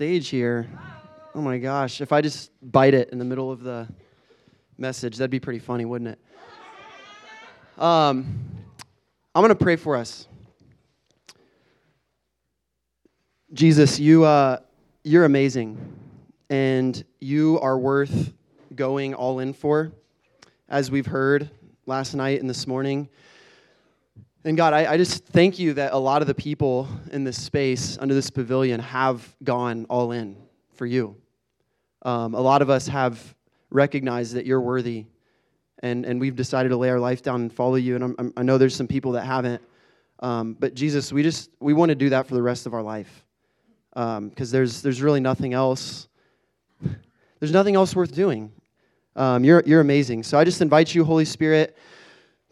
stage here. Oh my gosh, if I just bite it in the middle of the message, that'd be pretty funny, wouldn't it? Um, I'm going to pray for us. Jesus, you, uh, you're amazing, and you are worth going all in for, as we've heard last night and this morning. And God, I, I, just thank you that a lot of the people in this space, under this pavilion, have gone all in for you. Um, a lot of us have recognized that you're worthy, and, and we've decided to lay our life down and follow you. And I'm, I'm, i know there's some people that haven't. Um, but Jesus, we just we want to do that for the rest of our life, because um, there's there's really nothing else. There's nothing else worth doing. Um, you're you're amazing. So I just invite you, Holy Spirit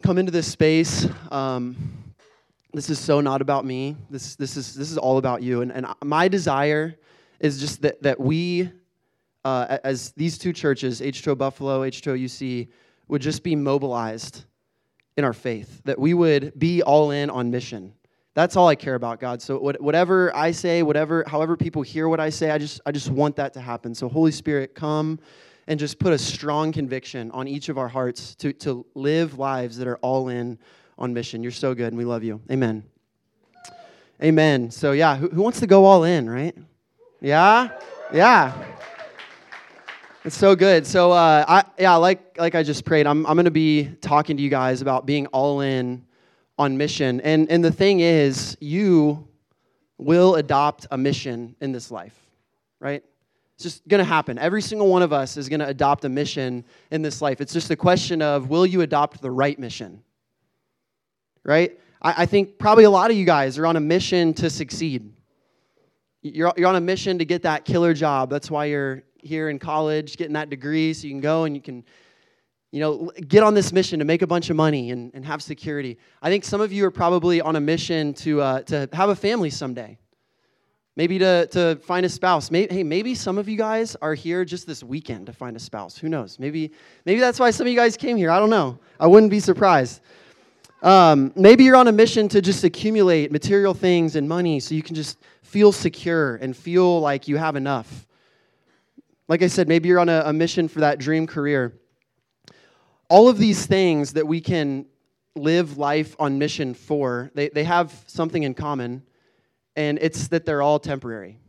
come into this space. Um, this is so not about me. This, this, is, this is all about you. And, and my desire is just that, that we, uh, as these two churches, H2O Buffalo, H2O UC, would just be mobilized in our faith, that we would be all in on mission. That's all I care about, God. So whatever I say, whatever, however people hear what I say, I just, I just want that to happen. So Holy Spirit, come and just put a strong conviction on each of our hearts to, to live lives that are all in on mission. You're so good, and we love you. Amen. Amen. So, yeah, who, who wants to go all in, right? Yeah? Yeah. It's so good. So, uh, I, yeah, like, like I just prayed, I'm, I'm going to be talking to you guys about being all in on mission. And, and the thing is, you will adopt a mission in this life, right? It's just going to happen. Every single one of us is going to adopt a mission in this life. It's just a question of will you adopt the right mission? Right? I, I think probably a lot of you guys are on a mission to succeed. You're, you're on a mission to get that killer job. That's why you're here in college getting that degree so you can go and you can you know get on this mission to make a bunch of money and, and have security i think some of you are probably on a mission to, uh, to have a family someday Maybe to, to find a spouse. Maybe, hey, maybe some of you guys are here just this weekend to find a spouse. Who knows? Maybe, maybe that's why some of you guys came here. I don't know. I wouldn't be surprised. Um, maybe you're on a mission to just accumulate material things and money so you can just feel secure and feel like you have enough. Like I said, maybe you're on a, a mission for that dream career. All of these things that we can live life on mission for, they, they have something in common and it's that they're all temporary.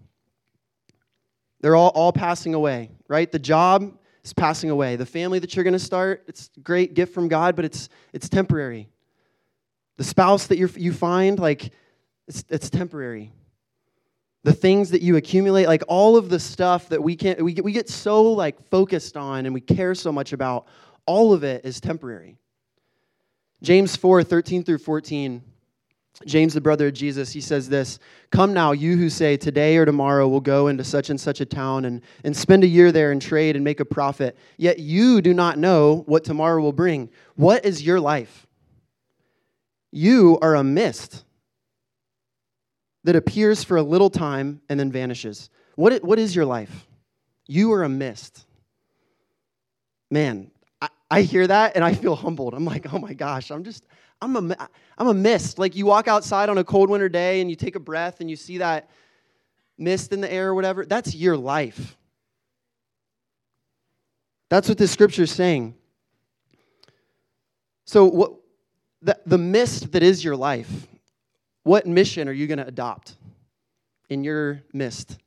They're all, all passing away, right? The job is passing away. The family that you're going to start, it's a great gift from God, but it's, it's temporary. The spouse that you you find, like, it's, it's temporary. The things that you accumulate, like all of the stuff that we can't, we get, we get so like focused on and we care so much about, all of it is temporary. James 4, 13 through 14 James, the brother of Jesus, he says this Come now, you who say, Today or tomorrow we'll go into such and such a town and, and spend a year there and trade and make a profit. Yet you do not know what tomorrow will bring. What is your life? You are a mist that appears for a little time and then vanishes. What, what is your life? You are a mist. Man, I, I hear that and I feel humbled. I'm like, oh my gosh, I'm just, I'm a, I'm a mist. Like you walk outside on a cold winter day and you take a breath and you see that mist in the air or whatever. That's your life. That's what the scripture is saying. So, what, the, the mist that is your life, what mission are you going to adopt in your mist?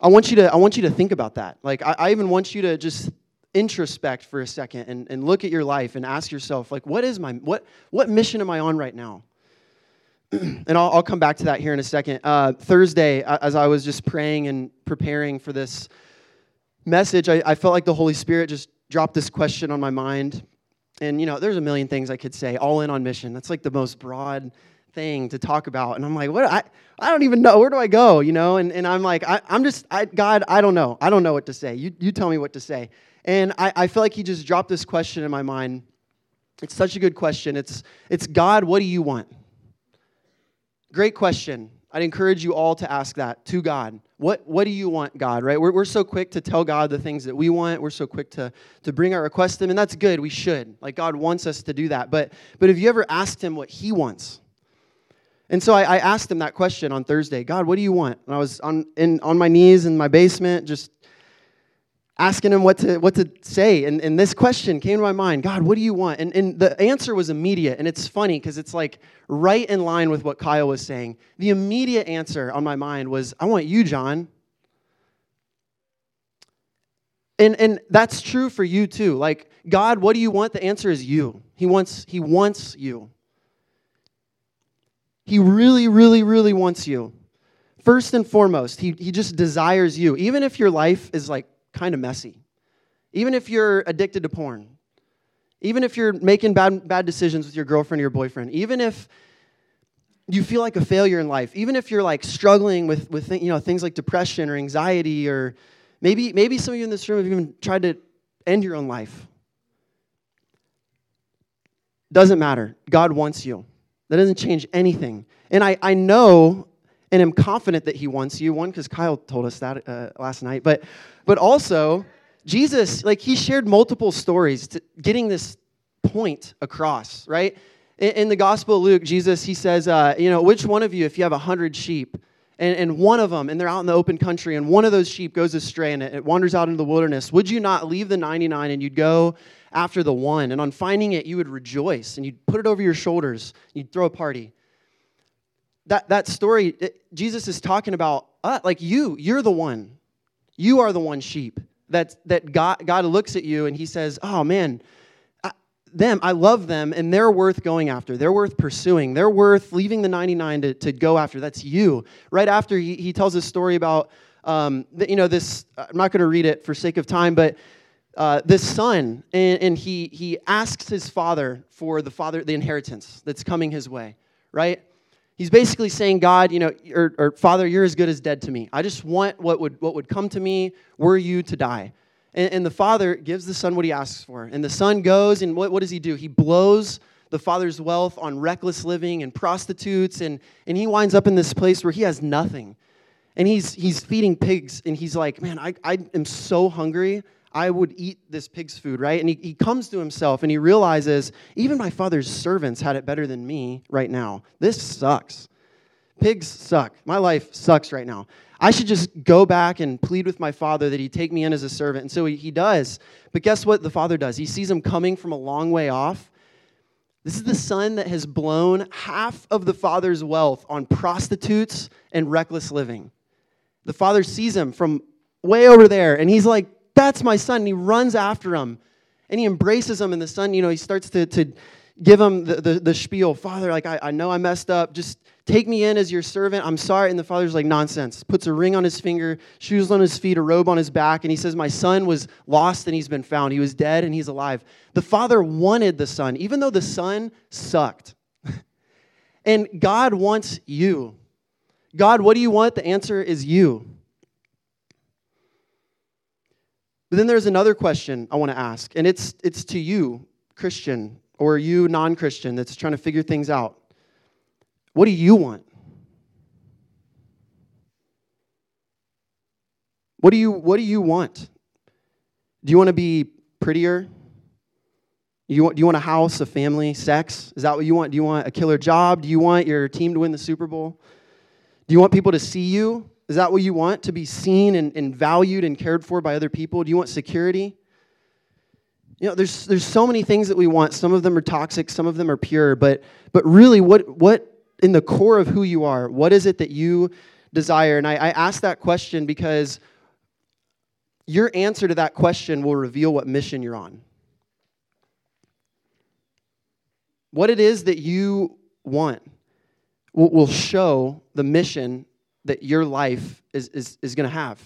I want you to, I want you to think about that. Like, I, I even want you to just introspect for a second and, and look at your life and ask yourself like what is my what what mission am i on right now? And I'll, I'll, come back to that here in a second. Uh, thursday as i was just praying and preparing for this message I, I felt like the holy spirit just dropped this question on my mind. And you know there's a million things i could say all in on mission. That's like the most broad thing to talk about and i'm like what i, I don't even know where do i go you know and, and i'm like I, am just I, god i don't know i don't know what to say you, you tell me what to say and I, I feel like he just dropped this question in my mind. It's such a good question. It's, it's God, what do you want? Great question. I'd encourage you all to ask that to God. What, what do you want, God, right? We're, we're so quick to tell God the things that we want. We're so quick to, to bring our requests to Him, and that's good. We should. Like, God wants us to do that. But, but have you ever asked Him what He wants? And so I, I, asked him that question on Thursday God, what do you want? And I was on, in, on my knees in my basement, just asking him what to, what to say. And, and this question came to my mind God, what do you want? And, and the answer was immediate. And it's funny because it's like right in line with what Kyle was saying. The immediate answer on my mind was, I want you, John. And, and that's true for you too. Like, God, what do you want? The answer is you. He wants, he wants you. He really, really, really wants you. First and foremost, he, he just desires you. Even if your life is like kind of messy, even if you're addicted to porn, even if you're making bad, bad decisions with your girlfriend or your boyfriend, even if you feel like a failure in life, even if you're like struggling with, with you know, things like depression or anxiety, or maybe, maybe some of you in this room have even tried to end your own life. Doesn't matter. God wants you. That doesn't change anything. And I, I know and am confident that he wants you. One, because Kyle told us that uh, last night, but, but also, Jesus, like, he shared multiple stories to getting this point across, right? In, in the Gospel of Luke, Jesus, he says, uh, you know, which one of you, if you have a hundred sheep, and, and one of them, and they're out in the open country, and one of those sheep goes astray and it, it wanders out into the wilderness, would you not leave the 99 and you'd go after the one. And on finding it, you would rejoice and you'd put it over your shoulders. You'd throw a party. That, that story, it, Jesus is talking about, uh, like you, you're the one. You are the one sheep that, that God, God looks at you and he says, oh man, I, them, I love them and they're worth going after. They're worth pursuing. They're worth leaving the 99 to, to go after. That's you. Right after he, he tells a story about, um, you know, this, I'm not going to read it for sake of time, but uh, this son, and, and, he, he asks his father for the father the inheritance that's coming his way, right? He's basically saying, God, you know, or, or Father, you're as good as dead to me. I just want what would, what would come to me were you to die. And, and the father gives the son what he asks for. And the son goes, and what, what does he do? He blows the father's wealth on reckless living and prostitutes, and, and he winds up in this place where he has nothing. And he's, he's feeding pigs, and he's like, Man, I, I am so hungry. I would eat this pig's food, right? And he, he comes to himself and he realizes, even my father's servants had it better than me right now. This sucks. Pigs suck. My life sucks right now. I should just go back and plead with my father that he take me in as a servant. And so he, he does. But guess what the father does? He sees him coming from a long way off. This is the son that has blown half of the father's wealth on prostitutes and reckless living. The father sees him from way over there, and he's like, that's my son. And he runs after him and he embraces him. And the son, you know, he starts to, to give him the, the, the spiel Father, like, I, I know I messed up. Just take me in as your servant. I'm sorry. And the father's like, nonsense. Puts a ring on his finger, shoes on his feet, a robe on his back. And he says, My son was lost and he's been found. He was dead and he's alive. The father wanted the son, even though the son sucked. and God wants you. God, what do you want? The answer is you. But then there's another question I want to ask, and it's, it's to you, Christian, or you, non Christian, that's trying to figure things out. What do you want? What do you, what do you want? Do you want to be prettier? You want, do you want a house, a family, sex? Is that what you want? Do you want a killer job? Do you want your team to win the Super Bowl? Do you want people to see you? Is that what you want? To be seen and, and valued and cared for by other people? Do you want security? You know, there's, there's so many things that we want. Some of them are toxic, some of them are pure. But, but really, what, what in the core of who you are, what is it that you desire? And I, I ask that question because your answer to that question will reveal what mission you're on. What it is that you want will, will show the mission that your life is, is, is going to have.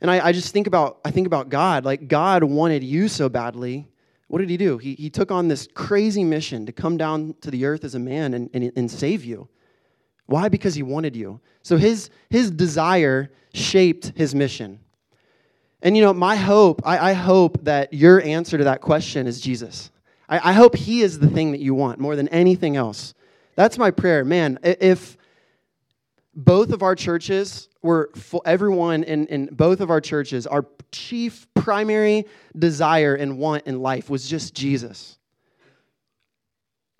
And I, I just think about, I think about God. Like, God wanted you so badly. What did he do? He, he took on this crazy mission to come down to the earth as a man and, and, and save you. Why? Because he wanted you. So his, his desire shaped his mission. And you know, my hope, I, I hope that your answer to that question is Jesus. I, I hope he is the thing that you want more than anything else. That's my prayer. Man, if both of our churches were full, everyone in, in both of our churches, our chief primary desire and want in life was just Jesus.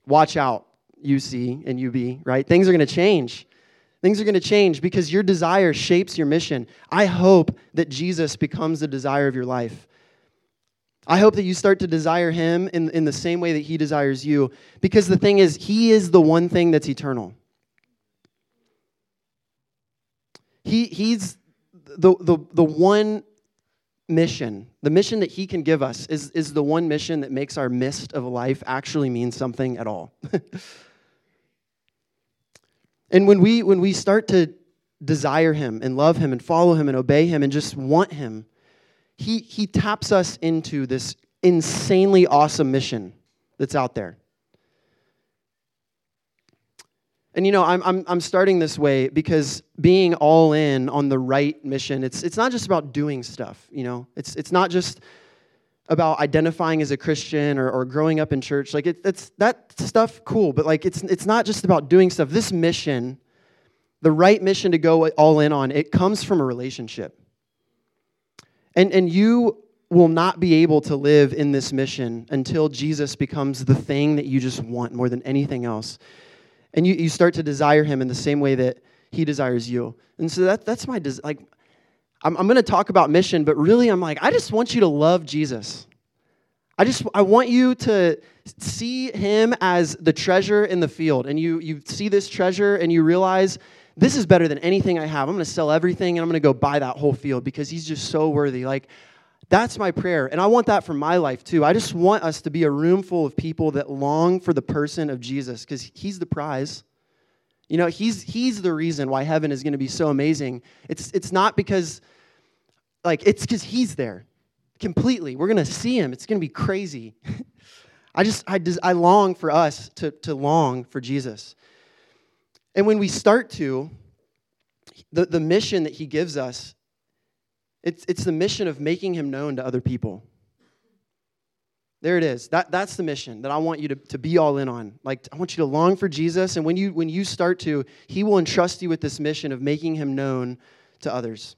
Watch out. UC and UB, right? Things are going to change. Things are going to change because your desire shapes your mission. I hope that Jesus becomes the desire of your life. I hope that you start to desire him in, in the same way that he desires you because the thing is, he is the one thing that's eternal. He, he's the, the, the one mission, the mission that he can give us, is, is the one mission that makes our mist of life actually mean something at all. and when we, when we start to desire him and love him and follow him and obey him and just want him, he, he taps us into this insanely awesome mission that's out there. And you know, I'm, I'm, I'm starting this way because being all in on the right mission, it's, it's not just about doing stuff, you know? It's, it's not just about identifying as a Christian or, or growing up in church. Like, it, it's that stuff, cool, but like, it's, it's not just about doing stuff. This mission, the right mission to go all in on, it comes from a relationship. And, and you will not be able to live in this mission until Jesus becomes the thing that you just want more than anything else. And you, you start to desire him in the same way that he desires you. And so that, that's my, des- like, I'm, I'm going to talk about mission, but really I'm like, I just want you to love Jesus. I just, I want you to see him as the treasure in the field. And you, you see this treasure and you realize this is better than anything I have. I'm going to sell everything and I'm going to go buy that whole field because he's just so worthy. Like, that's my prayer. And I want that for my life too. I just want us to be a room full of people that long for the person of Jesus because he's the prize. You know, he's, he's the reason why heaven is going to be so amazing. It's, it's not because, like, it's because he's there completely. We're going to see him. It's going to be crazy. I just, I, just, I long for us to, to long for Jesus. And when we start to, the, the mission that he gives us it's, it's the mission of making him known to other people. There it is. That, that's the mission that I want you to, to be all in on. Like, I want you to long for Jesus. And when you, when you start to, he will entrust you with this mission of making him known to others.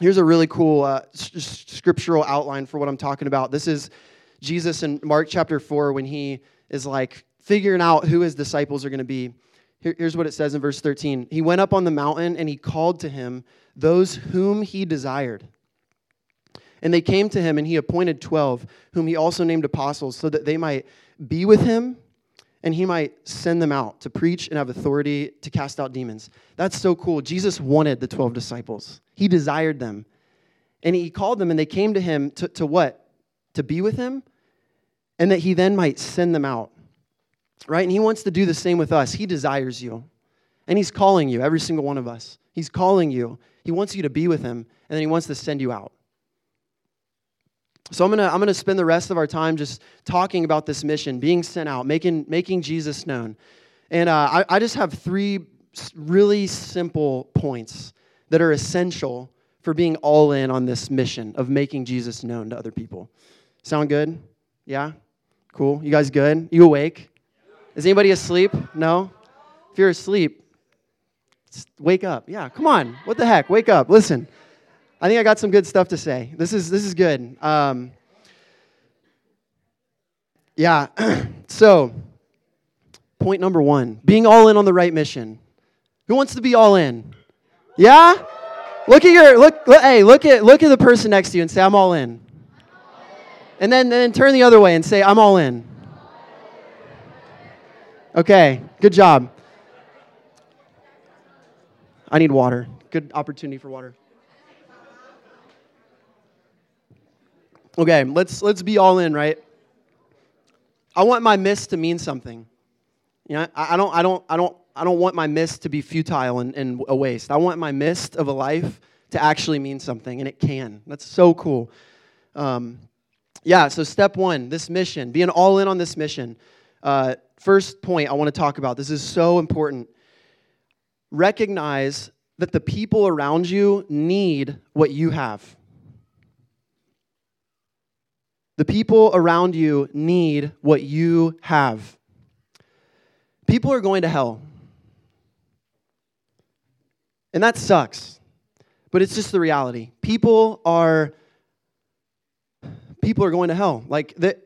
Here's a really cool uh, scriptural outline for what I'm talking about. This is Jesus in Mark chapter 4 when he is like figuring out who his disciples are going to be. Here, here's what it says in verse 13 He went up on the mountain and he called to him those whom he desired. And they came to him, and he appointed 12, whom he also named apostles, so that they might be with him and he might send them out to preach and have authority to cast out demons. That's so cool. Jesus wanted the 12 disciples, he desired them. And he called them, and they came to him to, to what? To be with him, and that he then might send them out. Right? And he wants to do the same with us. He desires you, and he's calling you, every single one of us. He's calling you. He wants you to be with him, and then he wants to send you out. So I'm gonna, I'm gonna spend the rest of our time just talking about this mission, being sent out, making, making Jesus known. And uh, I, I just have three really simple points that are essential for being all in on this mission of making Jesus known to other people. Sound good? Yeah? Cool. You guys good? You awake? Is anybody asleep? No? If you're asleep, wake up. Yeah, come on. What the heck? Wake up. Listen. I think I got some good stuff to say. This is this is good. Um, yeah. so, point number one: being all in on the right mission. Who wants to be all in? Yeah. Look at your look. look hey, look at look at the person next to you and say, "I'm all in." And then then turn the other way and say, "I'm all in." Okay. Good job. I need water. Good opportunity for water. Okay, let's let's be all in, right? I want my miss to mean something. You know, I, I don't I don't I don't I don't want my miss to be futile and, and a waste. I want my mist of a life to actually mean something, and it can. That's so cool. Um, yeah, so step one, this mission, being all in on this mission. Uh, first point I want to talk about. This is so important recognize that the people around you need what you have. The people around you need what you have. People are going to hell. And that sucks. But it's just the reality. People are people are going to hell. Like the,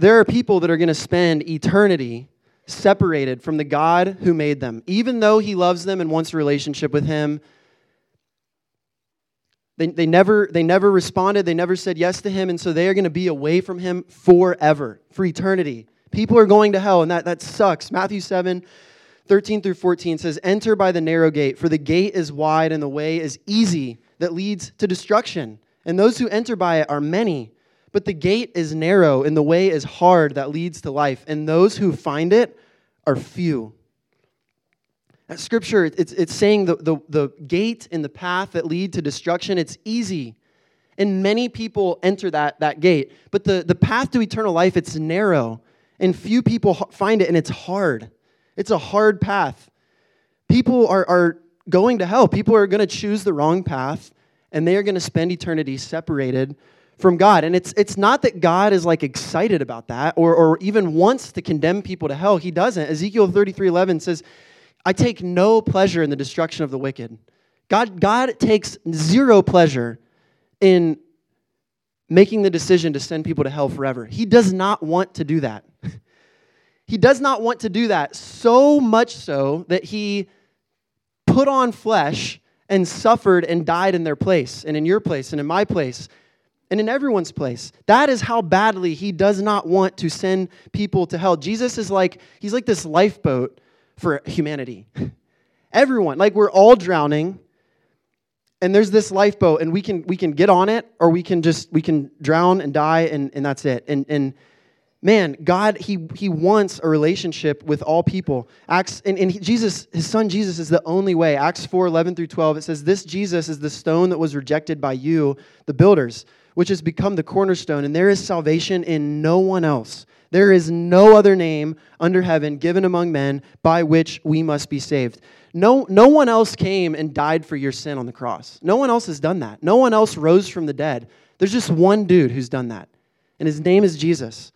there are people that are going to spend eternity separated from the God who made them. Even though he loves them and wants a relationship with him, they, they, never, they never responded. They never said yes to him. And so they are going to be away from him forever, for eternity. People are going to hell, and that, that sucks. Matthew 7, 13 through 14 says, Enter by the narrow gate, for the gate is wide and the way is easy that leads to destruction. And those who enter by it are many. But the gate is narrow and the way is hard that leads to life, and those who find it are few. That scripture, it's, it's saying the, the, the gate and the path that lead to destruction, it's easy. And many people enter that, that gate. But the, the path to eternal life, it's narrow. And few people find it, and it's hard. It's a hard path. People are, are going to hell. People are going to choose the wrong path, and they are going to spend eternity separated from God. And it's, it's not that God is like excited about that or, or even wants to condemn people to hell. He doesn't. Ezekiel 33 11 says, I take no pleasure in the destruction of the wicked. God, God takes zero pleasure in making the decision to send people to hell forever. He does not want to do that. he does not want to do that so much so that he put on flesh and suffered and died in their place and in your place and in my place and in everyone's place. That is how badly he does not want to send people to hell. Jesus is like, he's like this lifeboat for humanity. Everyone, like we're all drowning, and there's this lifeboat, and we can we can get on it, or we can just we can drown and die, and, and that's it. And and man, God, He He wants a relationship with all people. Acts and, and he, Jesus, His Son Jesus is the only way. Acts 4, 11 through 12, it says, This Jesus is the stone that was rejected by you, the builders which has become the cornerstone, and there is salvation in no one else. There is no other name under heaven given among men by which we must be saved. No, no one else came and died for your sin on the cross. No one else has done that. No one else rose from the dead. There's just one dude who's done that, and his name is Jesus.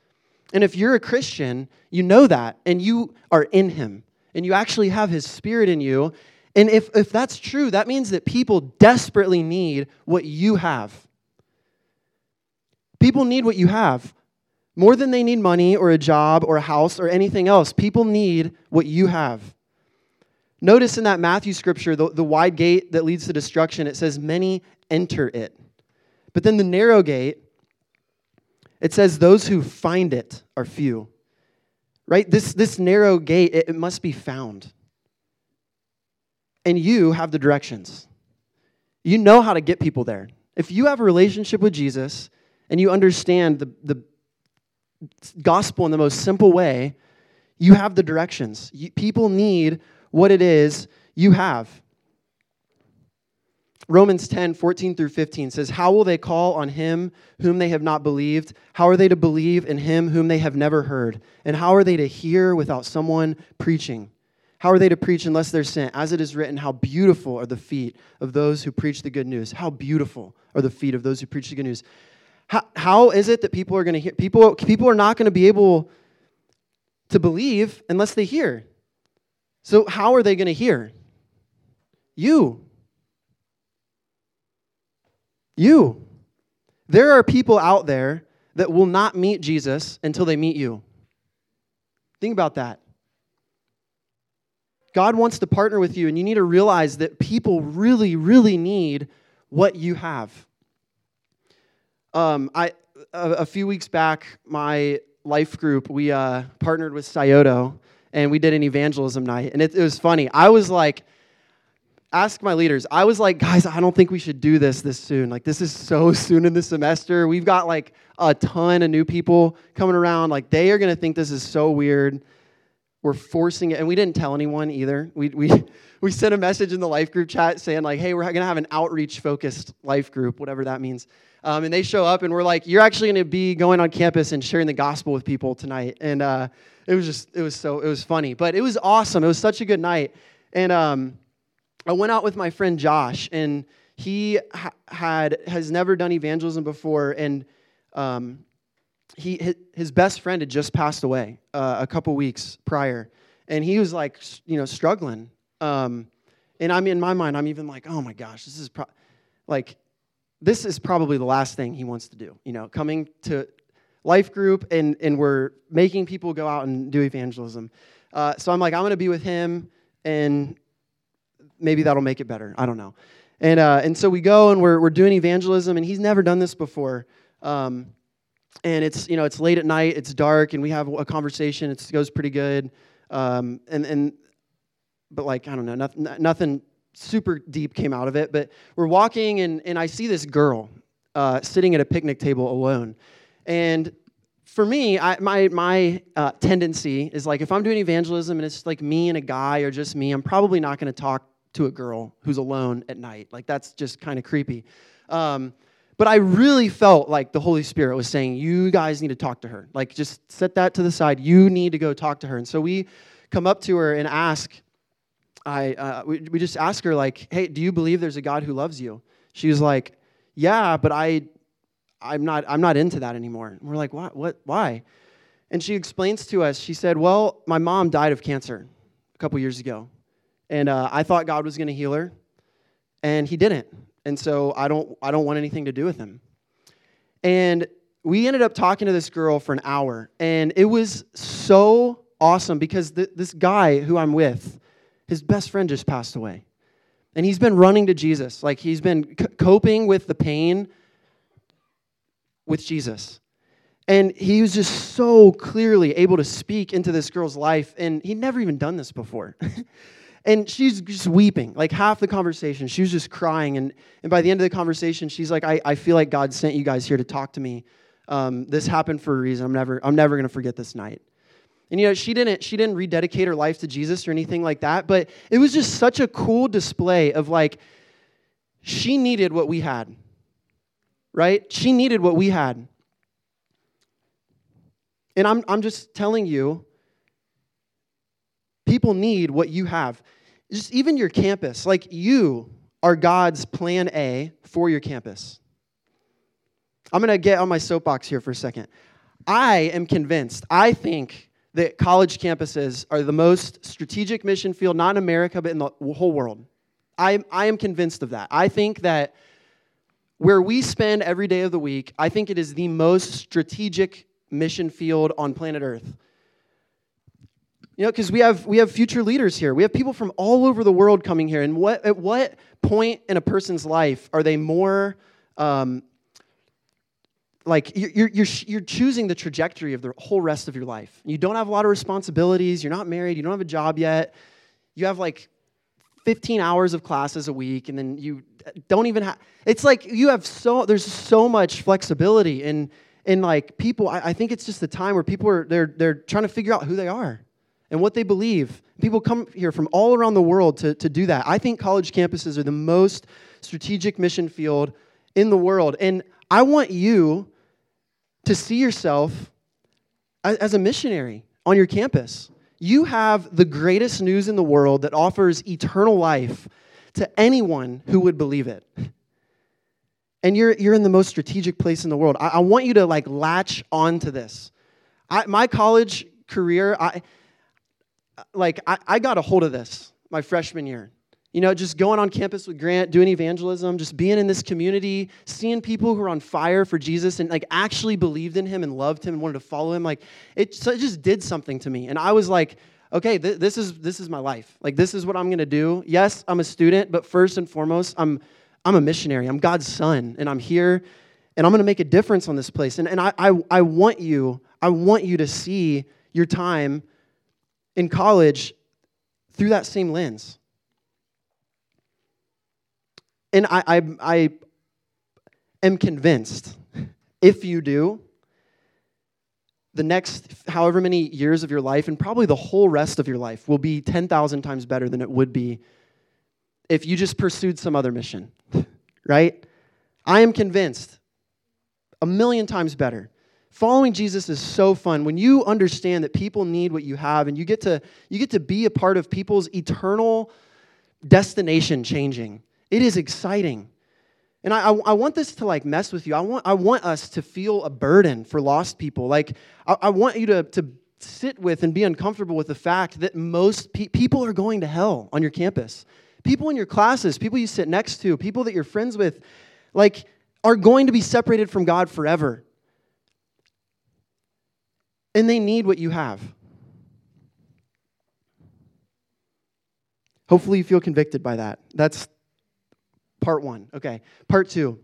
And if you're a Christian, you know that, and you are in him, and you actually have his spirit in you. And if, if that's true, that means that people desperately need what you have. People need what you have. More than they need money or a job or a house or anything else, people need what you have. Notice in that Matthew scripture, the, the wide gate that leads to destruction, it says, Many enter it. But then the narrow gate, it says, Those who find it are few. Right? This, this narrow gate, it, it must be found. And you have the directions. You know how to get people there. If you have a relationship with Jesus, and you understand the, the gospel in the most simple way, you have the directions. You, people need what it is you have. Romans 10, 14 through 15 says, How will they call on him whom they have not believed? How are they to believe in him whom they have never heard? And how are they to hear without someone preaching? How are they to preach unless they're sent? As it is written, How beautiful are the feet of those who preach the good news. How beautiful are the feet of those who preach the good news. How, is it that people are going to hear? People, people are not going to be able to believe unless they hear. So, how are they going to hear? You. You. There are people out there that will not meet Jesus until they meet you. Think about that. God wants to partner with you, and you need to realize that people really, really need what you have. Um, I a, a, few weeks back, my life group we uh, partnered with Scioto, and we did an evangelism night, and it, it was funny. I was like, ask my leaders. I was like, guys, I don't think we should do this this soon. Like, this is so soon in the semester. We've got like a ton of new people coming around. Like, they are gonna think this is so weird. We're forcing it, and we didn't tell anyone either. We we we sent a message in the life group chat saying like, hey, we're gonna have an outreach focused life group, whatever that means. Um, and they show up and we're like, you're actually going to be going on campus and sharing the gospel with people tonight. And uh, it was just, it was so, it was funny, but it was awesome. It was such a good night. And um, I went out with my friend Josh, and he ha- had has never done evangelism before, and um, he his best friend had just passed away uh, a couple weeks prior, and he was like, you know, struggling. Um, and I'm in my mind, I'm even like, oh my gosh, this is pro-, like this is probably the last thing he wants to do. You know, coming to life group and, and we're making people go out and do evangelism. Uh, so I'm like, I'm going to be with him, and maybe that'll make it better. I don't know. And, uh, and so we go and we're, we're doing evangelism, and he's never done this before. Um, and it's, you know, it's late at night, it's dark, and we have a conversation. It goes pretty good. Um, and, and, but like, I don't know, nothing, nothing super deep came out of it. But we're walking, and, and I see this girl uh, sitting at a picnic table alone. And for me, I, my, my uh, tendency is like if I'm doing evangelism and it's like me and a guy or just me, I'm probably not going to talk to a girl who's alone at night. Like that's just kind of creepy. Um, but I really felt like the Holy Spirit was saying, You guys need to talk to her. Like, just set that to the side. You need to go talk to her. And so we come up to her and ask, I, uh, we, we just ask her, like, Hey, do you believe there's a God who loves you? She was like, Yeah, but I, I'm not, I'm not into that anymore. And we're like, What? What? Why? And she explains to us, she said, Well, my mom died of cancer a couple years ago. And uh, I thought God was going to heal her, and He didn't. And so I don't, I don't want anything to do with Him. And we ended up talking to this girl for an hour, and it was so awesome because th- this guy who I'm with, his best friend just passed away. And he's been running to Jesus. Like he's been c- coping with the pain with Jesus. And he was just so clearly able to speak into this girl's life. And he'd never even done this before. and she's just weeping. Like half the conversation, she was just crying. And, and by the end of the conversation, she's like, I, I feel like God sent you guys here to talk to me. Um, this happened for a reason. I'm never, I'm never going to forget this night. And you know, she didn't, she didn't rededicate her life to Jesus or anything like that, but it was just such a cool display of like, she needed what we had, right? She needed what we had. And I'm, I'm just telling you, people need what you have. Just even your campus, like you are God's plan A for your campus. I'm going to get on my soapbox here for a second. I am convinced, I think that college campuses are the most strategic mission field, not in America, but in the whole world. I, I am convinced of that. I think that where we spend every day of the week, I think it is the most strategic mission field on planet Earth. You know, because we have we have future leaders here. We have people from all over the world coming here. And what at what point in a person's life are they more um, like you're, you're, you're choosing the trajectory of the whole rest of your life. You don't have a lot of responsibilities. You're not married. You don't have a job yet. You have like 15 hours of classes a week, and then you don't even have. It's like you have so there's so much flexibility in in like people. I, I think it's just the time where people are they're they're trying to figure out who they are and what they believe. People come here from all around the world to, to do that. I think college campuses are the most strategic mission field in the world. And I want you to see yourself as a missionary on your campus. You have the greatest news in the world that offers eternal life to anyone who would believe it. And you're, you're in the most strategic place in the world. I, I want you to like latch onto this. I, my college career, I, like I, I got a hold of this my freshman year. You know, just going on campus with Grant, doing evangelism, just being in this community, seeing people who are on fire for Jesus and like actually believed in him and loved him and wanted to follow him. Like it, so it just did something to me. And I was like, okay, th- this is this is my life. Like this is what I'm gonna do. Yes, I'm a student, but first and foremost, I'm I'm a missionary. I'm God's son, and I'm here and I'm gonna make a difference on this place. And, and I, I I want you, I want you to see your time in college through that same lens. And I, I, I am convinced if you do, the next however many years of your life, and probably the whole rest of your life, will be 10,000 times better than it would be if you just pursued some other mission, right? I am convinced a million times better. Following Jesus is so fun when you understand that people need what you have and you get to, you get to be a part of people's eternal destination changing. It is exciting. And I, I, I, want this to like mess with you. I want, I want us to feel a burden for lost people. Like, I, I want you to, to sit with and be uncomfortable with the fact that most pe- people are going to hell on your campus. People in your classes, people you sit next to, people that you're friends with, like, are going to be separated from God forever and they need what you have. Hopefully, you feel convicted by that. That's part one. Okay. Part two.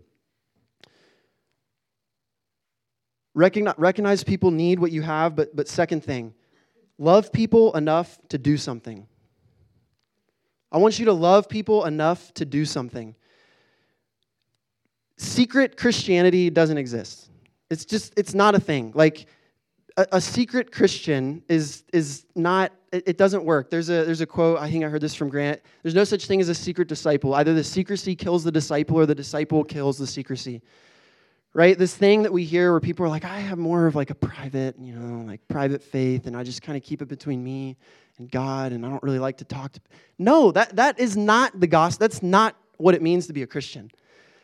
Recognize, recognize people need what you have, but, but second thing, love people enough to do something. I want you to love people enough to do something. Secret Christianity doesn't exist. It's just, it's not a thing. Like, a, a secret Christian is, is not, it, it doesn't work. There's a, there's a quote, I think I heard this from Grant. There's no such thing as a secret disciple. Either the secrecy kills the disciple or the disciple kills the secrecy right this thing that we hear where people are like i have more of like a private you know like private faith and i just kind of keep it between me and god and i don't really like to talk to no that, that is not the gospel that's not what it means to be a christian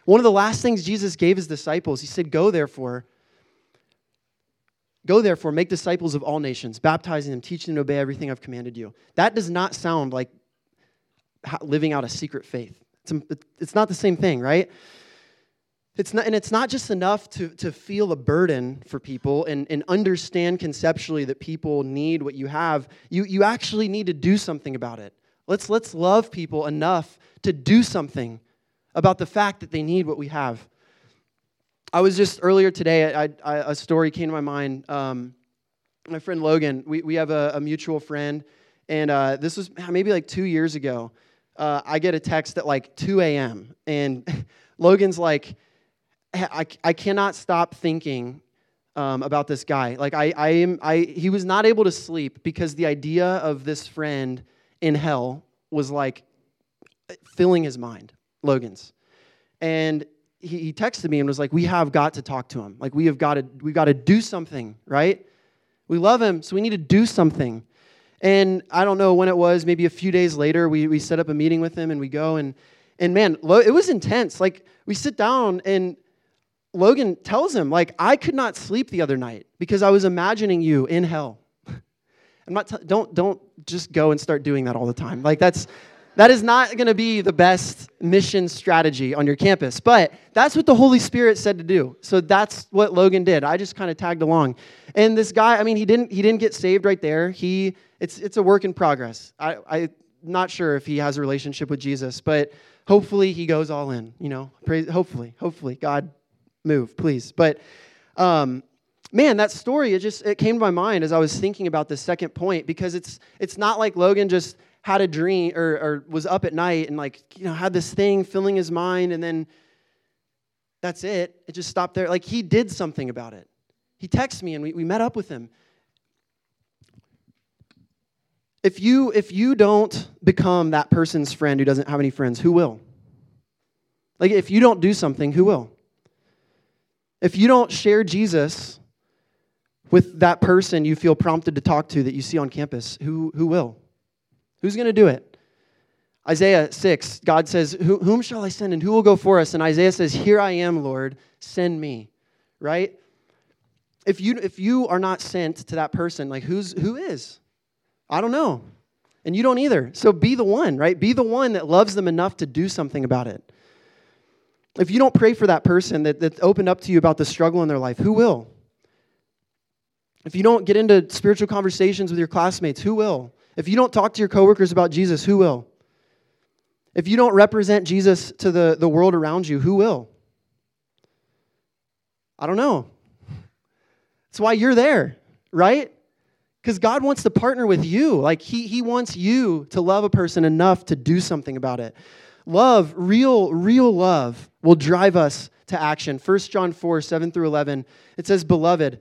one of the last things jesus gave his disciples he said go therefore Go therefore, make disciples of all nations, baptizing them, teaching them to obey everything I've commanded you. That does not sound like living out a secret faith. It's, um, it's not the same thing, right? It's not, and it's not just enough to, to feel a burden for people and, and understand conceptually that people need what you have. You, you actually need to do something about it. Let's, let's love people enough to do something about the fact that they need what we have. I was just earlier today, I, I, a story came to my mind. Um, my friend Logan, we, we have a, a mutual friend, and uh, this was maybe like two years ago. Uh, I get a text at like 2 a.m., and Logan's like, I, I cannot stop thinking um, about this guy. Like, I, I am, I, he was not able to sleep because the idea of this friend in hell was like filling his mind, Logan's. And he, he texted me and was like, "We have got to talk to him. Like we have got to we got to do something, right? We love him, so we need to do something." And I don't know when it was, maybe a few days later, we, we set up a meeting with him and we go and and man, it was intense. Like we sit down and Logan tells him, like, I could not sleep the other night because I was imagining you in hell. I'm not t- don't don't just go and start doing that all the time. Like that's that is not going to be the best mission strategy on your campus, but that's what the Holy Spirit said to do. So that's what Logan did. I just kind of tagged along. And this guy, I mean, he didn't he didn't get saved right there. He it's it's a work in progress. I I'm not sure if he has a relationship with Jesus, but hopefully he goes all in, you know. Praise hopefully, hopefully God move, please. But um man that story it just it came to my mind as i was thinking about this second point because it's it's not like logan just had a dream or, or was up at night and like you know had this thing filling his mind and then that's it. It just stopped there. Like he did something about it. He texted me and we, we met up with him. If you if you don't become that person's friend who doesn't have any friends who will? Like if you don't do something who will? If you don't share jesus with that person you feel prompted to talk to that you see on campus who who will Who's going to do it? Isaiah 6, God says, Whom shall I send and who will go for us? And Isaiah says, Here I am, Lord, send me. Right? If you, if you are not sent to that person, like who's, who is? I don't know. And you don't either. So be the one, right? Be the one that loves them enough to do something about it. If you don't pray for that person that, that opened up to you about the struggle in their life, who will? If you don't get into spiritual conversations with your classmates, who will? If you don't talk to your coworkers about Jesus, who will? If you don't represent Jesus to the, the world around you, who will? I don't know. That's why you're there, right? Because God wants to partner with you. Like, he, he wants you to love a person enough to do something about it. Love, real, real love, will drive us to action. 1 John 4, 7 through 11, it says, Beloved,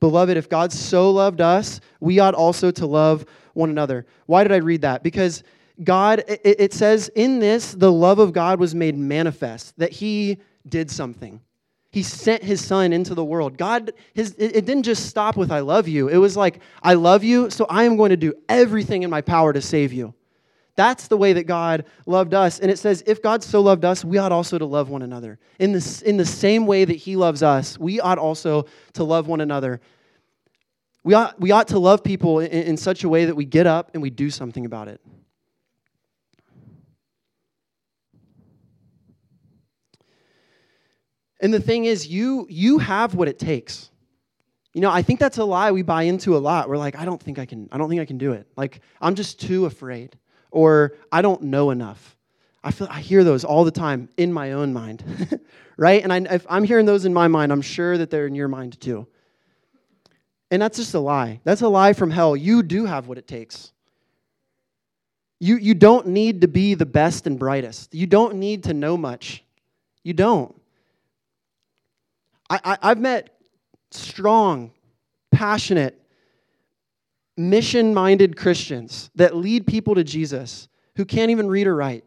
Beloved, if God so loved us, we ought also to love one another. Why did I read that? Because God, it, says, in this, the love of God was made manifest, that He did something. He sent His Son into the world. God, his, it didn't just stop with, I love you. It was like, I love you, so I am going to do everything in my power to save you. That's the way that God loved us. And it says, if God so loved us, we ought also to love one another. In the, in the same way that He loves us, we ought also to love one another. We ought, we ought to love people in, in such a way that we get up and we do something about it. And the thing is, you, you have what it takes. You know, I think that's a lie we buy into a lot. We're like, I don't think I can, I don't think I can do it. Like, I'm just too afraid. Or I don't know enough. I feel I hear those all the time in my own mind. right? And I, if I'm hearing those in my mind, I'm sure that they're in your mind too. And that's just a lie. That's a lie from hell. You do have what it takes. You, you don't need to be the best and brightest. You don't need to know much. You don't. I, I, I've met strong, passionate, mission minded Christians that lead people to Jesus who can't even read or write.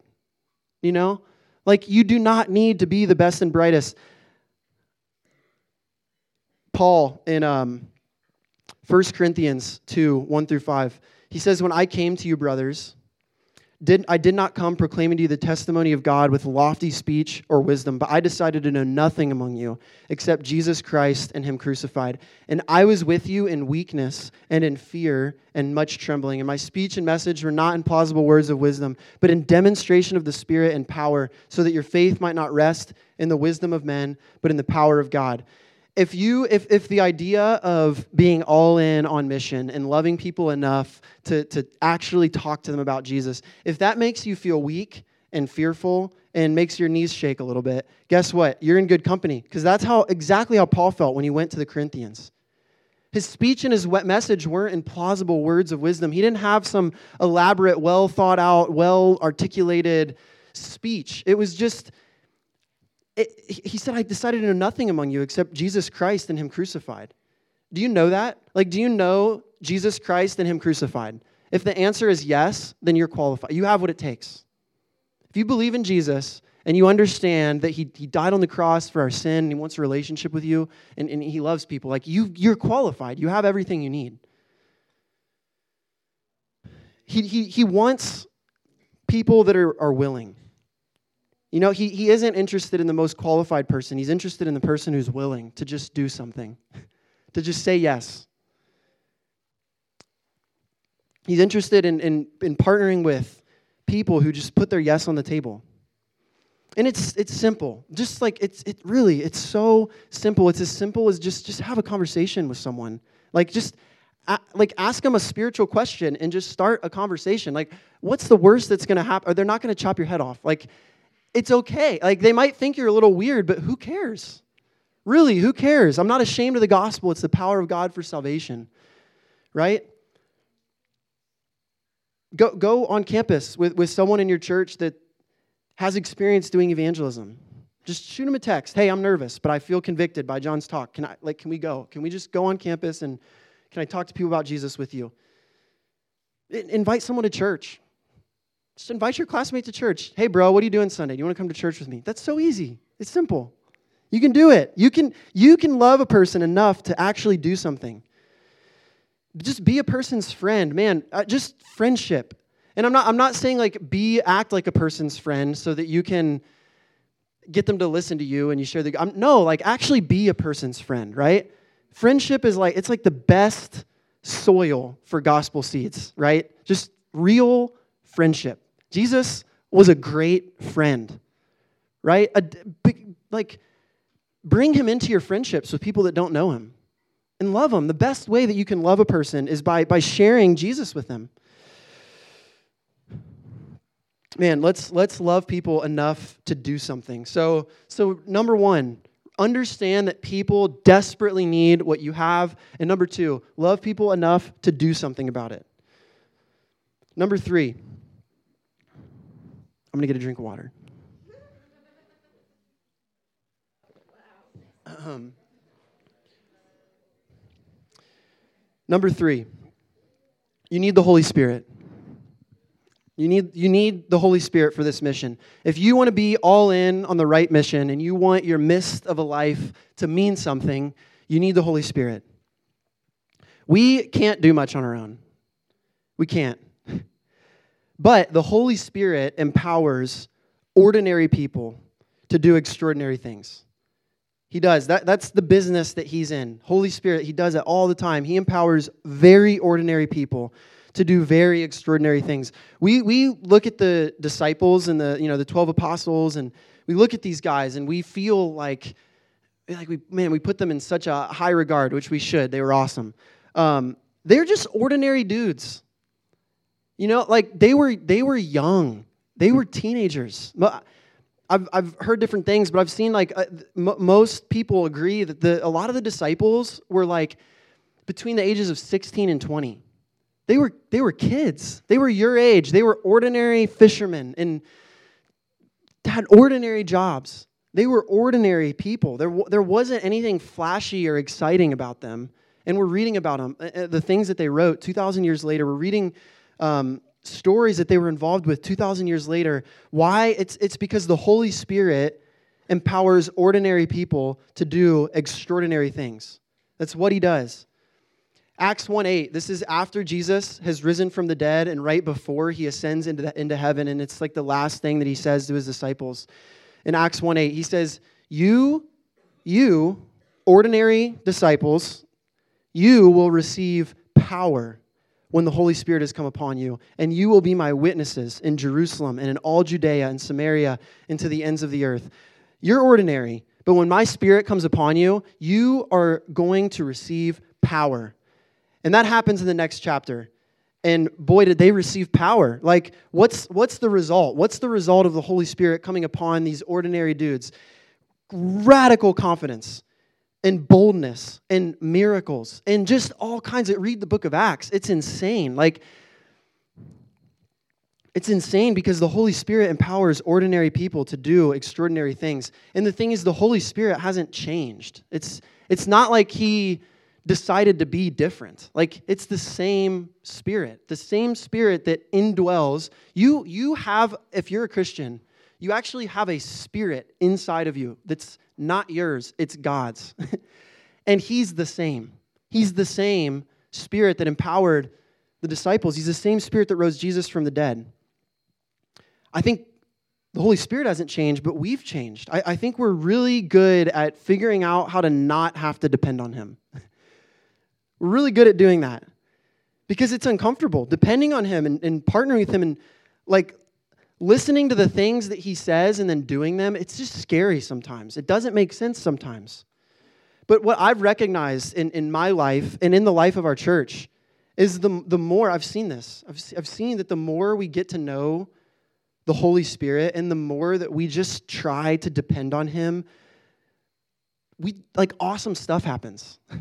You know? Like, you do not need to be the best and brightest. Paul in um, 1 Corinthians 2 1 through 5, he says, When I came to you, brothers, did, I did not come proclaiming to you the testimony of God with lofty speech or wisdom, but I decided to know nothing among you except Jesus Christ and Him crucified. And I was with you in weakness and in fear and much trembling. And my speech and message were not in plausible words of wisdom, but in demonstration of the Spirit and power, so that your faith might not rest in the wisdom of men, but in the power of God if you if, if the idea of being all in on mission and loving people enough to, to actually talk to them about jesus if that makes you feel weak and fearful and makes your knees shake a little bit guess what? You're in good company. Because that's how exactly how paul felt when he went to the corinthians. His speech and his message weren't in plausible words of wisdom. He didn't have some elaborate well thought out well articulated speech. It was just it, he said, I decided to know nothing among you except Jesus Christ and Him crucified. Do you know that? Like, do you know Jesus Christ and Him crucified? If the answer is yes, then you're qualified. You have what it takes. If you believe in Jesus and you understand that He, he died on the cross for our sin and He wants a relationship with you and, and He loves people, like you, you're qualified. You have everything you need. He, he, he wants people that are, are willing. You know, he, he isn't interested in the most qualified person. He's interested in the person who's willing to just do something, to just say yes. He's interested in, in, in partnering with people who just put their yes on the table. And it's, it's simple. Just like, it's, it really, it's so simple. It's as simple as just, just have a conversation with someone. Like, just like ask them a spiritual question and just start a conversation like what's the worst that's going to happen or they're not going to chop your head off like it's okay. Like they might think you're a little weird, but who cares? Really, who cares? I'm not ashamed of the gospel. It's the power of God for salvation, right? Go, go on campus with, with someone in your church that has experience doing evangelism. Just shoot them a text. Hey, I'm nervous, but I feel convicted by John's talk. Can I like can we go? Can we just go on campus and can I talk to people about Jesus with you? invite someone to church. Just invite your classmate to church. Hey, bro, what are you doing Sunday? Do you want to come to church with me? That's so easy. It's simple. You can do it. You can, you can love a person enough to actually do something. Just be a person's friend, man. Uh, just friendship. And I'm not, I'm not saying like be act like a person's friend so that you can get them to listen to you and you share the. I'm, no, like actually be a person's friend, right? Friendship is like it's like the best soil for gospel seeds, right? Just real friendship. Jesus was a great friend, right? A, like, bring him into your friendships with people that don't know him and love them. The best way that you can love a person is by, by sharing Jesus with them. Man, let's, let's love people enough to do something. So, so, number one, understand that people desperately need what you have. And number two, love people enough to do something about it. Number three, I'm going to get a drink of water. Um, number three, you need the Holy Spirit. You need, you need the Holy Spirit for this mission. If you want to be all in on the right mission and you want your mist of a life to mean something, you need the Holy Spirit. We can't do much on our own. We can't. But the Holy Spirit empowers ordinary people to do extraordinary things. He does. That, that's the business that he's in. Holy Spirit, he does it all the time. He empowers very ordinary people to do very extraordinary things. We, we look at the disciples and the, you know, the 12 apostles, and we look at these guys and we feel like, like we, man, we put them in such a high regard, which we should. They were awesome. Um, they're just ordinary dudes. You know, like they were, they were young. They were teenagers. I've, I've heard different things, but I've seen like uh, m- most people agree that the, a lot of the disciples were like between the ages of 16 and 20. They were, they were kids. They were your age. They were ordinary fishermen and had ordinary jobs. They were ordinary people. There, there wasn't anything flashy or exciting about them. And we're reading about them, uh, uh, the things that they wrote 2,000 years later. We're reading um, stories that they were involved with 2,000 years later. Why? It's, it's because the Holy Spirit empowers ordinary people to do extraordinary things. That's what he does. Acts 1 8, this is after Jesus has risen from the dead and right before he ascends into, the, into heaven. And it's like the last thing that he says to his disciples. In Acts 1 8, he says, You, you, ordinary disciples, you will receive power when the Holy Spirit has come upon you, and you will be my witnesses in Jerusalem and in all Judea and Samaria and to the ends of the earth. You're ordinary, but when my Spirit comes upon you, you are going to receive power. And that happens in the next chapter. And boy, did they receive power. Like, what's, what's the result? What's the result of the Holy Spirit coming upon these ordinary dudes? Radical confidence and boldness and miracles and just all kinds of read the book of acts. It's insane. Like it's insane because the holy spirit empowers ordinary people to do extraordinary things. And the thing is the holy spirit hasn't changed. It's it's not like he decided to be different. Like it's the same spirit the same spirit that indwells. You you have if you're a christian you actually have a spirit inside of you that's not yours, it's God's. and He's the same. He's the same spirit that empowered the disciples. He's the same spirit that rose Jesus from the dead. I think the Holy Spirit hasn't changed, but we've changed. I, I think we're really good at figuring out how to not have to depend on Him. we're really good at doing that because it's uncomfortable depending on Him and, and partnering with Him and like listening to the things that he says and then doing them, it's just scary sometimes. It doesn't make sense sometimes. But what I've recognized in, in my life and in the life of our church is the, the more I've seen this, I've, I've seen that the more we get to know the Holy Spirit and the more that we just try to depend on Him, we like awesome stuff happens.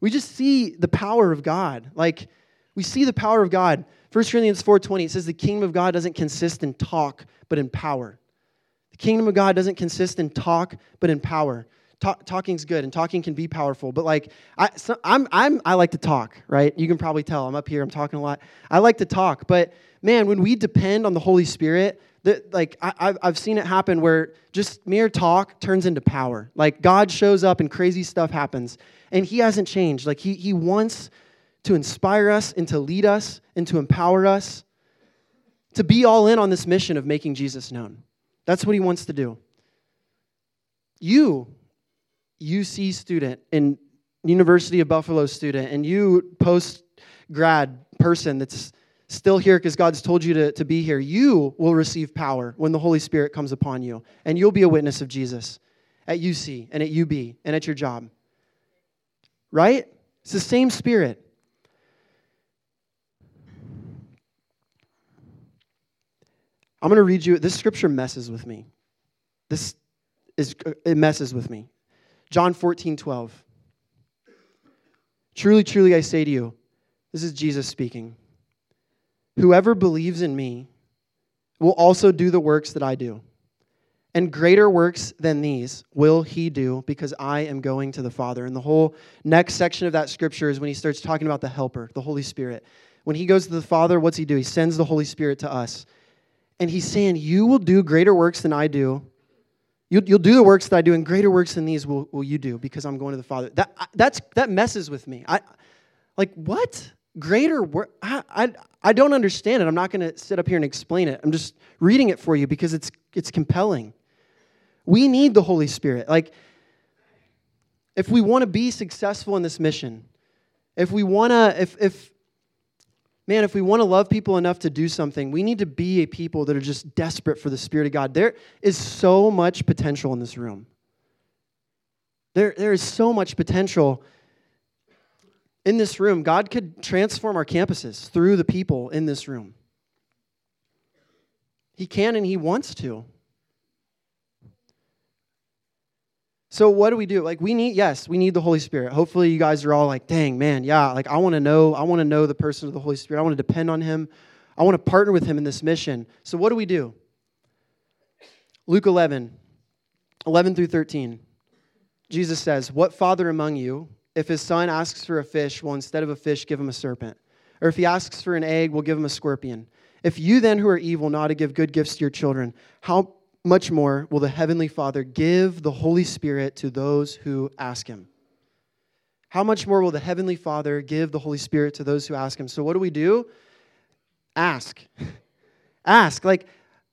We just see the power of God. Like, we see the power of God. 1 Corinthians 4:20 it says the kingdom of God doesn't consist in talk but in power. The kingdom of God doesn't consist in talk but in power. Talk, talking's good and talking can be powerful, but like I, so I'm, I'm, I like to talk, right? You can probably tell I'm up here, I'm talking a lot. I like to talk, but man, when we depend on the Holy Spirit, that like I, I've seen it happen where just mere talk turns into power. Like God shows up and crazy stuff happens, and He hasn't changed. Like He He wants to inspire us and to lead us and to empower us to be all in on this mission of making Jesus known. That's what he wants to do. You, UC student and University of Buffalo student, and you post grad person that's still here because God's told you to, to be here, you will receive power when the Holy Spirit comes upon you, and you'll be a witness of Jesus at UC and at UB and at your job. Right? It's the same spirit. I'm going to read you, this scripture messes with me. This is, it messes with me. John 14, 12. Truly, truly, I say to you, this is Jesus speaking. Whoever believes in me will also do the works that I do. And greater works than these will he do because I am going to the Father. And the whole next section of that scripture is when he starts talking about the Helper, the Holy Spirit. When he goes to the Father, what's he do? He sends the Holy Spirit to us. And he's saying, You will do greater works than I do. You'll, you'll do the works that I do, and greater works than these will, will you do because I'm going to the Father. That, that's, that messes with me. I, like, what? greater work. I, I, I don't understand it. I'm not going to sit up here and explain it. I'm just reading it for you because it's, it's compelling. We need the Holy Spirit. Like, if we want to be successful in this mission, if we want to, if, if, man, if we want to love people enough to do something, we need to be a people that are just desperate for the Spirit of God. There is so much potential in this room. There, there is so much potential in this room. God could transform our campuses through the people in this room. He can and He wants to. So what do we do? Like we need yes, we need the Holy Spirit. Hopefully you guys are all like, "Dang, man, yeah, like I want to know, I want to know the person of the Holy Spirit. I want to depend on him. I want to partner with him in this mission." So what do we do? Luke 11 11 through 13. Jesus says, "What father among you, if his son asks for a fish, will instead of a fish give him a serpent? Or if he asks for an egg, will give him a scorpion? If you then who are evil know how to give good gifts to your children, how much more will the Heavenly Father give the Holy Spirit to those who ask Him? How much more will the Heavenly Father give the Holy Spirit to those who ask Him? So, what do we do? Ask. ask. Like,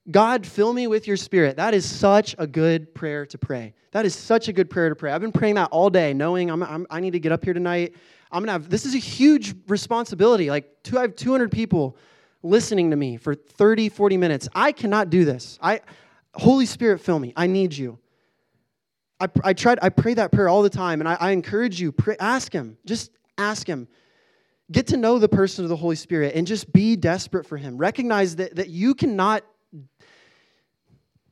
God, fill me with your spirit. That is such a good prayer to pray. That is such a good prayer to pray. I've been praying that all day, knowing I'm, I'm i need to get up here tonight. I'm gonna have this is a huge responsibility. Like, two, I have 200 people listening to me for 30, 40 minutes. I cannot do this. I, Holy Spirit, fill me. I need you. I, I tried, I pray that prayer all the time, and I, I encourage you, pray, ask Him. Just ask Him. Get to know the person of the Holy Spirit and just be desperate for Him. Recognize that, that you cannot,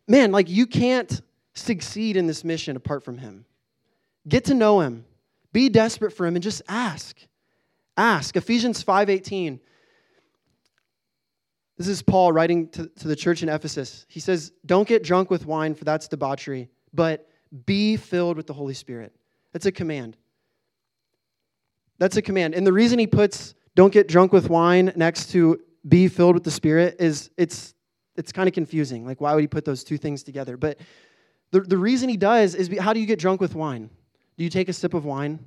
man, like you can't succeed in this mission apart from Him. Get to know Him. Be desperate for Him and just ask. Ask. Ephesians 5:18 this is Paul writing to, to the church in Ephesus. He says, Don't get drunk with wine, for that's debauchery, but be filled with the Holy Spirit. That's a command. That's a command. And the reason he puts don't get drunk with wine next to be filled with the Spirit is it's it's kind of confusing. Like, why would he put those two things together? But the, the reason he does is how do you get drunk with wine? Do you take a sip of wine?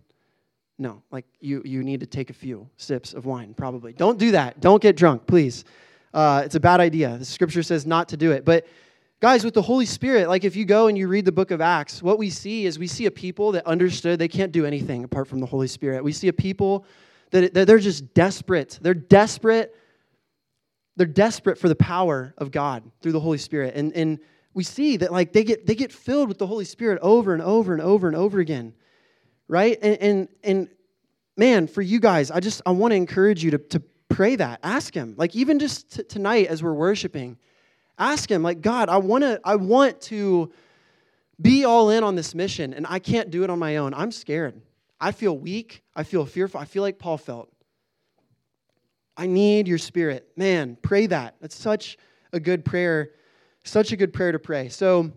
No, like you, you need to take a few sips of wine, probably. Don't do that. Don't get drunk, please. Uh, it's a bad idea. The scripture says not to do it. But guys, with the Holy Spirit, like if you go and you read the book of Acts, what we see is we see a people that understood they can't do anything apart from the Holy Spirit. We see a people that, that they're just desperate. They're desperate. They're desperate for the power of God through the Holy Spirit. And, and we see that like they get they get filled with the Holy Spirit over and over and over and over again. Right? And and, and man, for you guys, I just I want to encourage you to, to pray that. Ask him. Like even just t- tonight as we're worshiping, ask him like God, I want to I want to be all in on this mission and I can't do it on my own. I'm scared. I feel weak. I feel fearful. I feel like Paul felt. I need your spirit. Man, pray that. That's such a good prayer. Such a good prayer to pray. So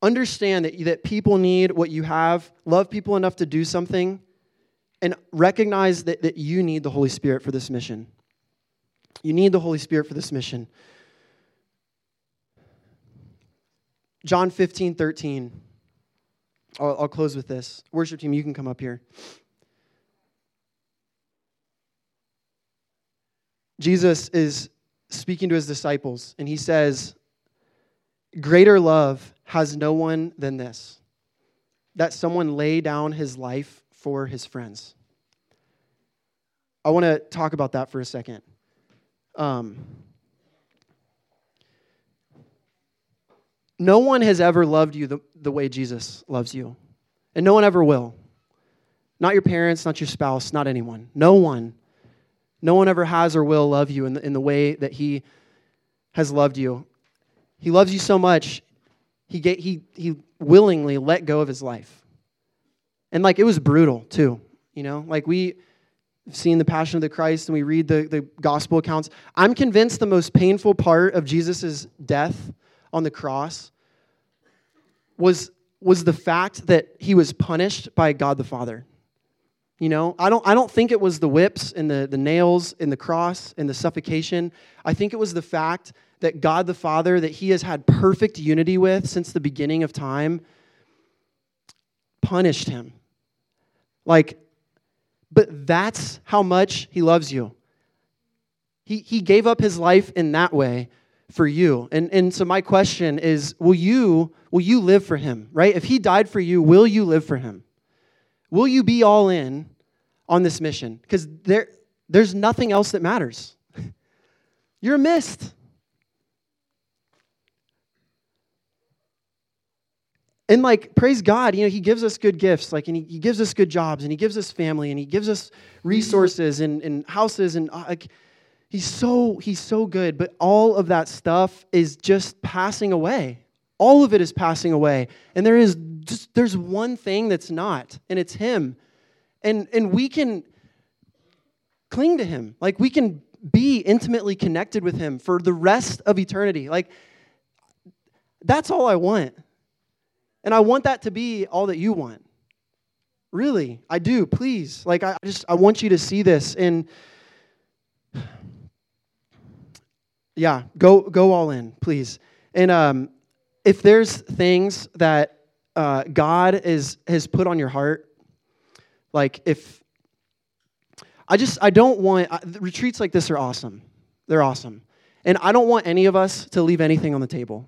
understand that, that people need what you have. Love people enough to do something and recognize that, that you need the Holy Spirit for this mission. You need the Holy Spirit for this mission. John 15, 13. I'll, I'll close with this. Worship team, you can come up here. Jesus is speaking to his disciples, and he says, Greater love has no one than this, that someone lay down his life for his friends. I want to talk about that for a second. Um, no one has ever loved you the, the way Jesus loves you, and no one ever will. Not your parents, not your spouse, not anyone. No one. No one ever has or will love you in the, in the way that he has loved you. He loves you so much, he, gave, he, he willingly let go of his life. And like it was brutal too, you know? Like we seen the Passion of the Christ and we read the, the gospel accounts. I'm convinced the most painful part of Jesus' death on the cross was, was the fact that he was punished by God the Father. You know, I don't, I don't think it was the whips and the, the nails in the cross and the suffocation. I think it was the fact that God the Father, that he has had perfect unity with since the beginning of time, punished him like, But that's how much He loves you. He, he gave up His life in that way for you. And, and so my question is, will you, will you live for Him, right? If He died for you, will you live for Him? Will you be all in on this mission? Because there, there's nothing else that matters. You're a and like praise god you know he gives us good gifts like and he, he gives us good jobs and he gives us family and he gives us resources and, and houses and uh, like he's so he's so good. But all of that stuff is just passing away. All of it is passing away. And there is just there's one thing that's not and it's him. And and we can cling to him. Like we can be intimately connected with him for the rest of eternity. Like that's all i want and I want that to be all that you want. Really, I do. Please. Like I just I want you to see this and yeah, go go all in, please. And um if there's things that uh, God is has put on your heart, like if I just I don't want I, retreats like this are awesome. They're awesome. And I don't want any of us to leave anything on the table.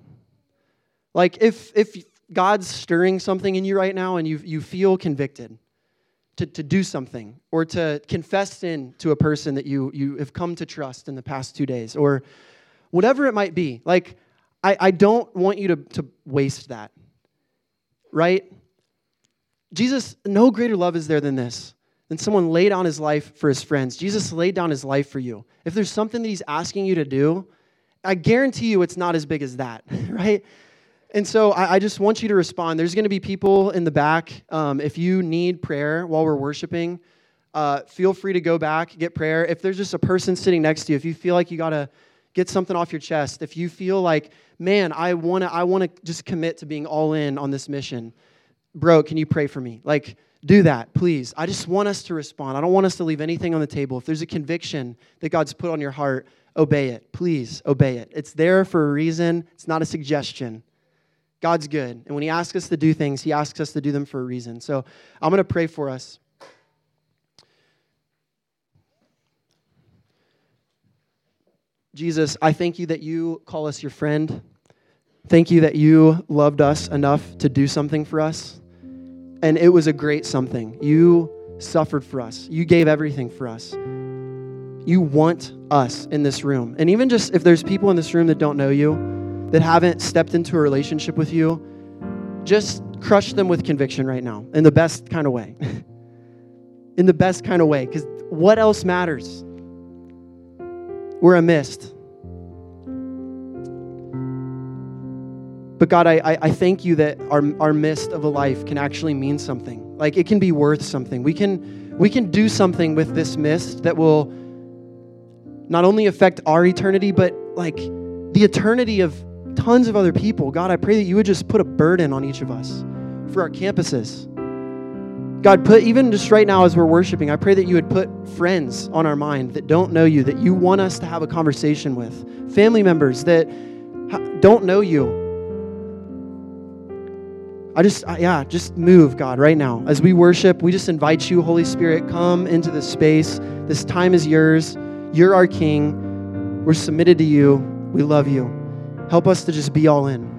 Like if if God's stirring something in you right now and you, you feel convicted to, to do something or to confess sin to a person that you, you have come to trust in the past two days or whatever it might be, like, I, I don't want you to, to waste that, right? Jesus, no greater love is there than this, than someone laid down his life for his friends. Jesus laid down his life for you. If there's something that he's asking you to do, I guarantee you it's not as big as that, right? And so I, I, just want you to respond. There's going to be people in the back. Um, if you need prayer while we're worshiping, uh, feel free to go back, get prayer. If there's just a person sitting next to you, if you feel like you got to get something off your chest, if you feel like, man, I want to I wanna just commit to being all in on this mission, bro, can you pray for me? Like, do that, please. I just want us to respond. I don't want us to leave anything on the table. If there's a conviction that God's put on your heart, obey it. Please obey it. It's there for a reason, it's not a suggestion. God's good. And when He asks us to do things, He asks us to do them for a reason. So I'm going to pray for us. Jesus, I thank you that you call us your friend. Thank you that you loved us enough to do something for us. And it was a great something. You suffered for us, you gave everything for us. You want us in this room. And even just if there's people in this room that don't know you, that haven't stepped into a relationship with you, just crush them with conviction right now in the best kind of way. in the best kind of way, because what else matters? We're a mist. But God, I, I thank you that our, our mist of a life can actually mean something. Like it can be worth something. We can, we can do something with this mist that will not only affect our eternity, but like the eternity of tons of other people. God, I pray that you would just put a burden on each of us for our campuses. God, put even just right now as we're worshiping, I pray that you would put friends on our mind that don't know you, that you want us to have a conversation with, family members that don't know you. I just, yeah, just move, God, right now. As we worship, we just invite you, Holy Spirit, come into this space. This time is yours. You're our King. We're submitted to you. We love you. Help us to just be all in.